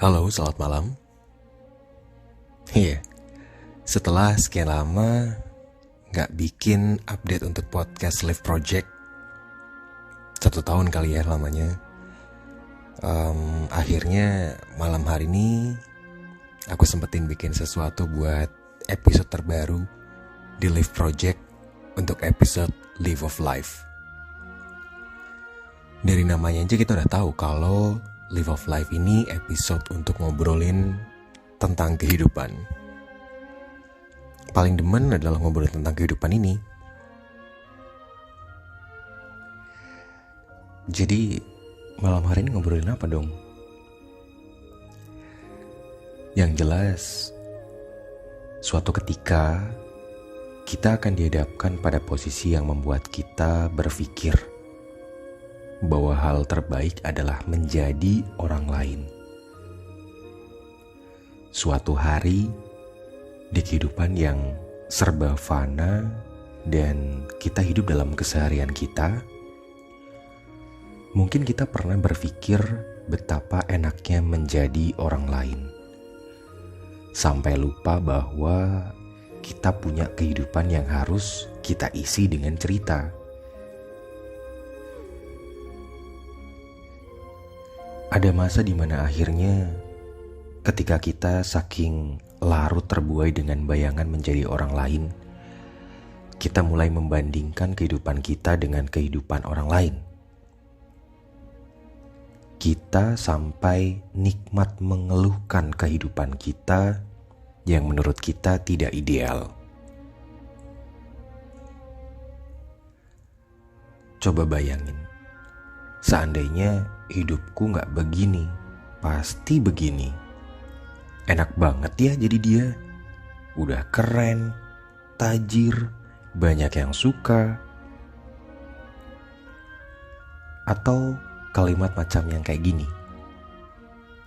Halo, selamat malam. Iya, setelah sekian lama nggak bikin update untuk podcast Live Project, satu tahun kali ya lamanya. Um, akhirnya malam hari ini aku sempetin bikin sesuatu buat episode terbaru di Live Project untuk episode Live of Life. Dari namanya aja kita udah tahu kalau Live of Life ini episode untuk ngobrolin tentang kehidupan. Paling demen adalah ngobrolin tentang kehidupan ini. Jadi malam hari ini ngobrolin apa dong? Yang jelas, suatu ketika kita akan dihadapkan pada posisi yang membuat kita berpikir bahwa hal terbaik adalah menjadi orang lain. Suatu hari di kehidupan yang serba fana dan kita hidup dalam keseharian kita, mungkin kita pernah berpikir betapa enaknya menjadi orang lain. Sampai lupa bahwa kita punya kehidupan yang harus kita isi dengan cerita Ada masa di mana akhirnya ketika kita saking larut terbuai dengan bayangan menjadi orang lain, kita mulai membandingkan kehidupan kita dengan kehidupan orang lain. Kita sampai nikmat mengeluhkan kehidupan kita yang menurut kita tidak ideal. Coba bayangin, seandainya hidupku nggak begini, pasti begini. Enak banget ya jadi dia. Udah keren, tajir, banyak yang suka. Atau kalimat macam yang kayak gini.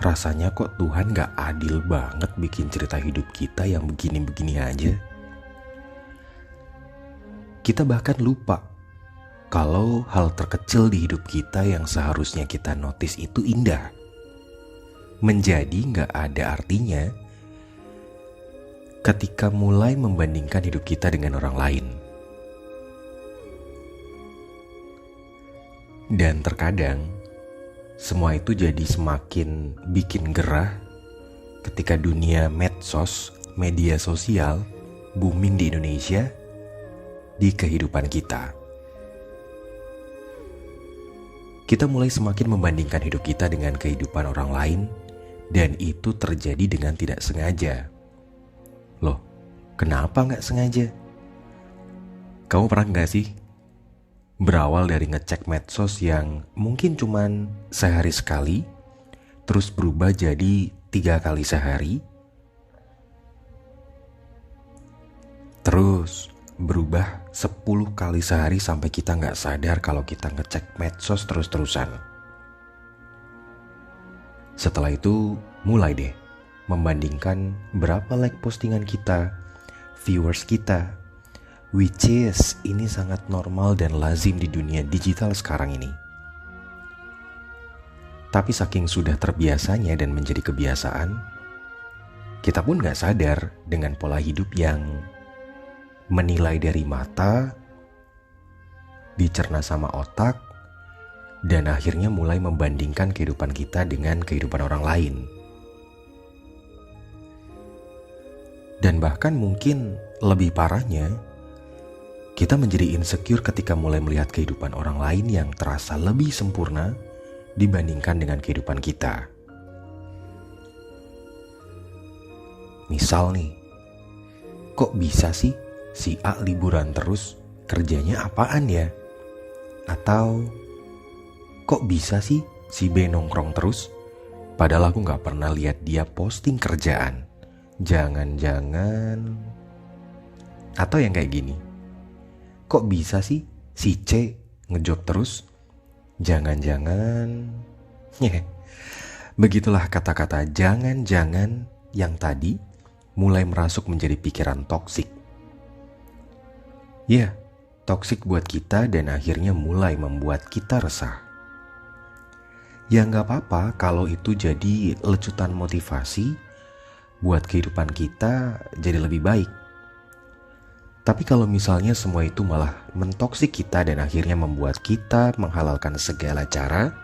Rasanya kok Tuhan gak adil banget bikin cerita hidup kita yang begini-begini aja. Kita bahkan lupa kalau hal terkecil di hidup kita yang seharusnya kita notice itu indah, menjadi nggak ada artinya ketika mulai membandingkan hidup kita dengan orang lain. Dan terkadang semua itu jadi semakin bikin gerah ketika dunia medsos, media sosial booming di Indonesia di kehidupan kita kita mulai semakin membandingkan hidup kita dengan kehidupan orang lain, dan itu terjadi dengan tidak sengaja. Loh, kenapa nggak sengaja? Kamu pernah nggak sih berawal dari ngecek medsos yang mungkin cuman sehari sekali, terus berubah jadi tiga kali sehari, terus berubah 10 kali sehari sampai kita nggak sadar kalau kita ngecek medsos terus-terusan. Setelah itu mulai deh membandingkan berapa like postingan kita, viewers kita, which is ini sangat normal dan lazim di dunia digital sekarang ini. Tapi saking sudah terbiasanya dan menjadi kebiasaan, kita pun gak sadar dengan pola hidup yang menilai dari mata, dicerna sama otak, dan akhirnya mulai membandingkan kehidupan kita dengan kehidupan orang lain. Dan bahkan mungkin lebih parahnya, kita menjadi insecure ketika mulai melihat kehidupan orang lain yang terasa lebih sempurna dibandingkan dengan kehidupan kita. Misal nih, kok bisa sih si A liburan terus kerjanya apaan ya? Atau kok bisa sih si B nongkrong terus? Padahal aku gak pernah lihat dia posting kerjaan. Jangan-jangan... Atau yang kayak gini. Kok bisa sih si C ngejob terus? Jangan-jangan... Begitulah kata-kata jangan-jangan yang tadi mulai merasuk menjadi pikiran toksik Ya, toksik buat kita dan akhirnya mulai membuat kita resah. Ya nggak apa-apa kalau itu jadi lecutan motivasi buat kehidupan kita jadi lebih baik. Tapi kalau misalnya semua itu malah mentoksik kita dan akhirnya membuat kita menghalalkan segala cara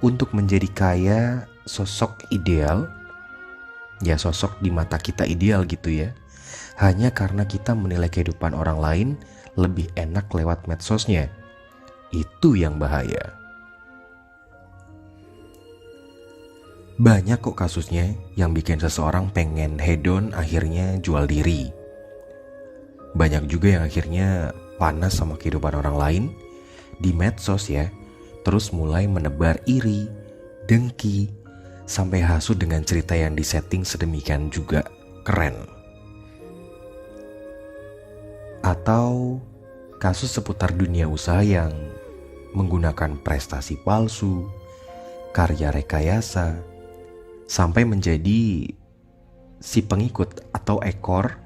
untuk menjadi kaya sosok ideal, ya sosok di mata kita ideal gitu ya, hanya karena kita menilai kehidupan orang lain lebih enak lewat medsosnya. Itu yang bahaya. Banyak kok kasusnya yang bikin seseorang pengen hedon akhirnya jual diri banyak juga yang akhirnya panas sama kehidupan orang lain di medsos ya, terus mulai menebar iri, dengki, sampai hasut dengan cerita yang disetting sedemikian juga keren. Atau kasus seputar dunia usaha yang menggunakan prestasi palsu, karya rekayasa, sampai menjadi si pengikut atau ekor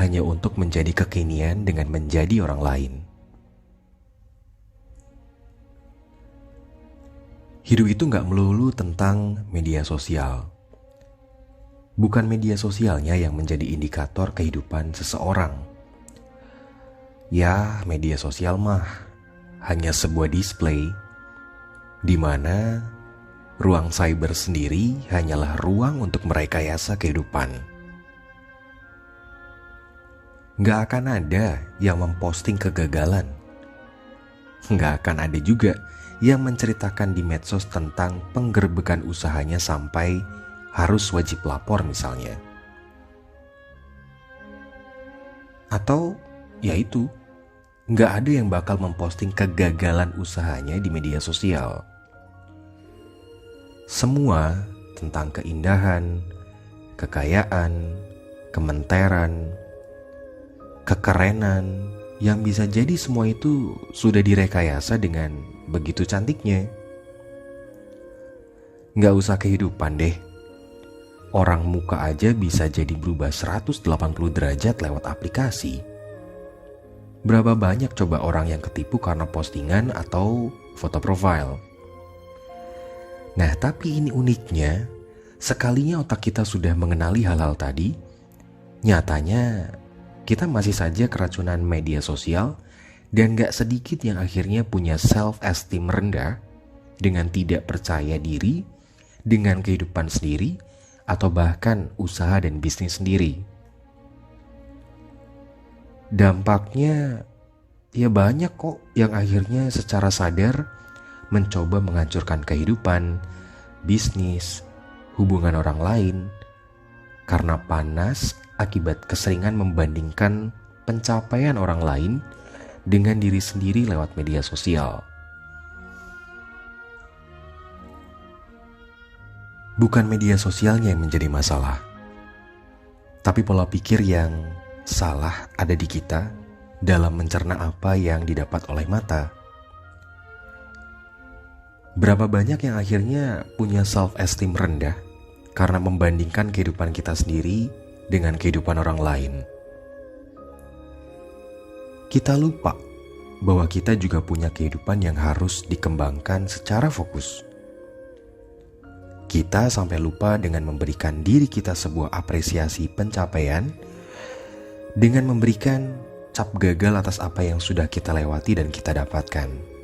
hanya untuk menjadi kekinian dengan menjadi orang lain. Hidup itu nggak melulu tentang media sosial. Bukan media sosialnya yang menjadi indikator kehidupan seseorang. Ya, media sosial mah hanya sebuah display di mana ruang cyber sendiri hanyalah ruang untuk merekayasa kehidupan. Nggak akan ada yang memposting kegagalan. Nggak akan ada juga yang menceritakan di medsos tentang penggerbekan usahanya sampai harus wajib lapor misalnya. Atau ya itu, nggak ada yang bakal memposting kegagalan usahanya di media sosial. Semua tentang keindahan, kekayaan, kementeran, kekerenan yang bisa jadi semua itu sudah direkayasa dengan begitu cantiknya. Nggak usah kehidupan deh. Orang muka aja bisa jadi berubah 180 derajat lewat aplikasi. Berapa banyak coba orang yang ketipu karena postingan atau foto profile? Nah, tapi ini uniknya, sekalinya otak kita sudah mengenali hal-hal tadi, nyatanya kita masih saja keracunan media sosial dan gak sedikit yang akhirnya punya self-esteem rendah dengan tidak percaya diri dengan kehidupan sendiri atau bahkan usaha dan bisnis sendiri. Dampaknya ya banyak kok yang akhirnya secara sadar mencoba menghancurkan kehidupan, bisnis, hubungan orang lain karena panas akibat keseringan membandingkan pencapaian orang lain dengan diri sendiri lewat media sosial. Bukan media sosialnya yang menjadi masalah, tapi pola pikir yang salah ada di kita dalam mencerna apa yang didapat oleh mata. Berapa banyak yang akhirnya punya self-esteem rendah karena membandingkan kehidupan kita sendiri dengan kehidupan orang lain. Kita lupa bahwa kita juga punya kehidupan yang harus dikembangkan secara fokus. Kita sampai lupa dengan memberikan diri kita sebuah apresiasi pencapaian dengan memberikan cap gagal atas apa yang sudah kita lewati dan kita dapatkan.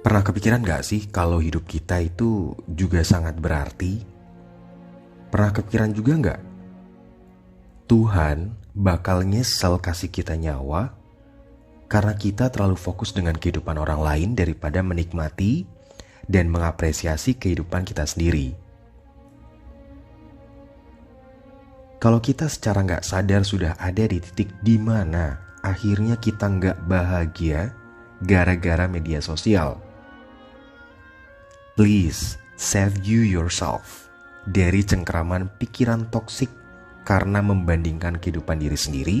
Pernah kepikiran gak sih kalau hidup kita itu juga sangat berarti? Pernah kepikiran juga gak? Tuhan bakal nyesel kasih kita nyawa karena kita terlalu fokus dengan kehidupan orang lain daripada menikmati dan mengapresiasi kehidupan kita sendiri. Kalau kita secara nggak sadar sudah ada di titik di mana akhirnya kita nggak bahagia gara-gara media sosial Please save you yourself dari cengkeraman pikiran toksik karena membandingkan kehidupan diri sendiri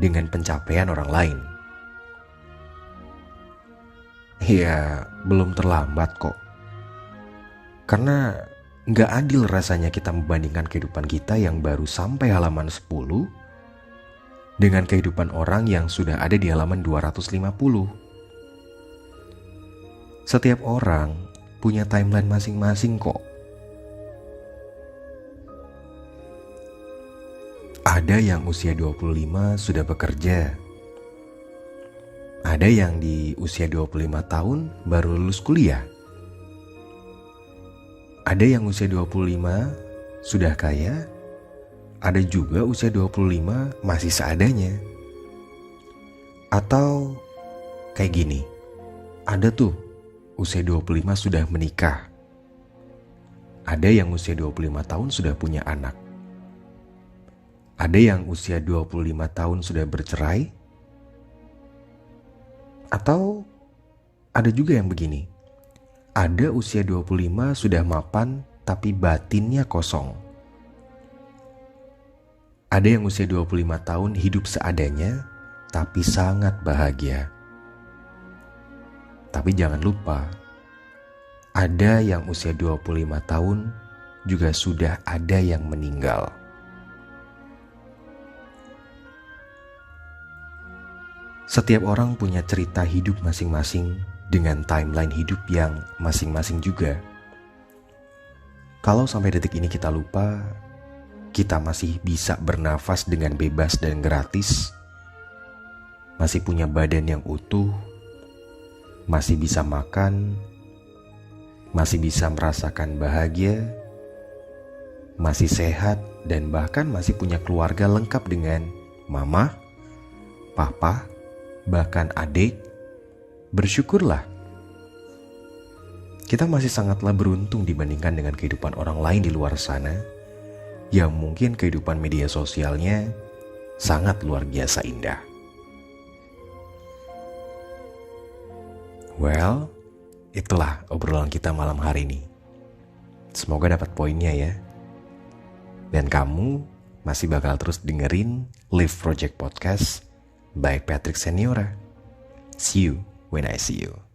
dengan pencapaian orang lain. Ya, belum terlambat kok. Karena nggak adil rasanya kita membandingkan kehidupan kita yang baru sampai halaman 10 dengan kehidupan orang yang sudah ada di halaman 250. Setiap orang punya timeline masing-masing kok. Ada yang usia 25 sudah bekerja. Ada yang di usia 25 tahun baru lulus kuliah. Ada yang usia 25 sudah kaya. Ada juga usia 25 masih seadanya. Atau kayak gini. Ada tuh usia 25 sudah menikah. Ada yang usia 25 tahun sudah punya anak. Ada yang usia 25 tahun sudah bercerai? Atau ada juga yang begini. Ada usia 25 sudah mapan tapi batinnya kosong. Ada yang usia 25 tahun hidup seadanya tapi sangat bahagia. Tapi jangan lupa, ada yang usia 25 tahun juga sudah ada yang meninggal. Setiap orang punya cerita hidup masing-masing dengan timeline hidup yang masing-masing juga. Kalau sampai detik ini kita lupa, kita masih bisa bernafas dengan bebas dan gratis, masih punya badan yang utuh, masih bisa makan, masih bisa merasakan bahagia, masih sehat, dan bahkan masih punya keluarga lengkap dengan mama, papa, bahkan adik, bersyukurlah. Kita masih sangatlah beruntung dibandingkan dengan kehidupan orang lain di luar sana yang mungkin kehidupan media sosialnya sangat luar biasa indah. Well, itulah obrolan kita malam hari ini. Semoga dapat poinnya ya. Dan kamu masih bakal terus dengerin Live Project Podcast by Patrick Seniora. See you when I see you.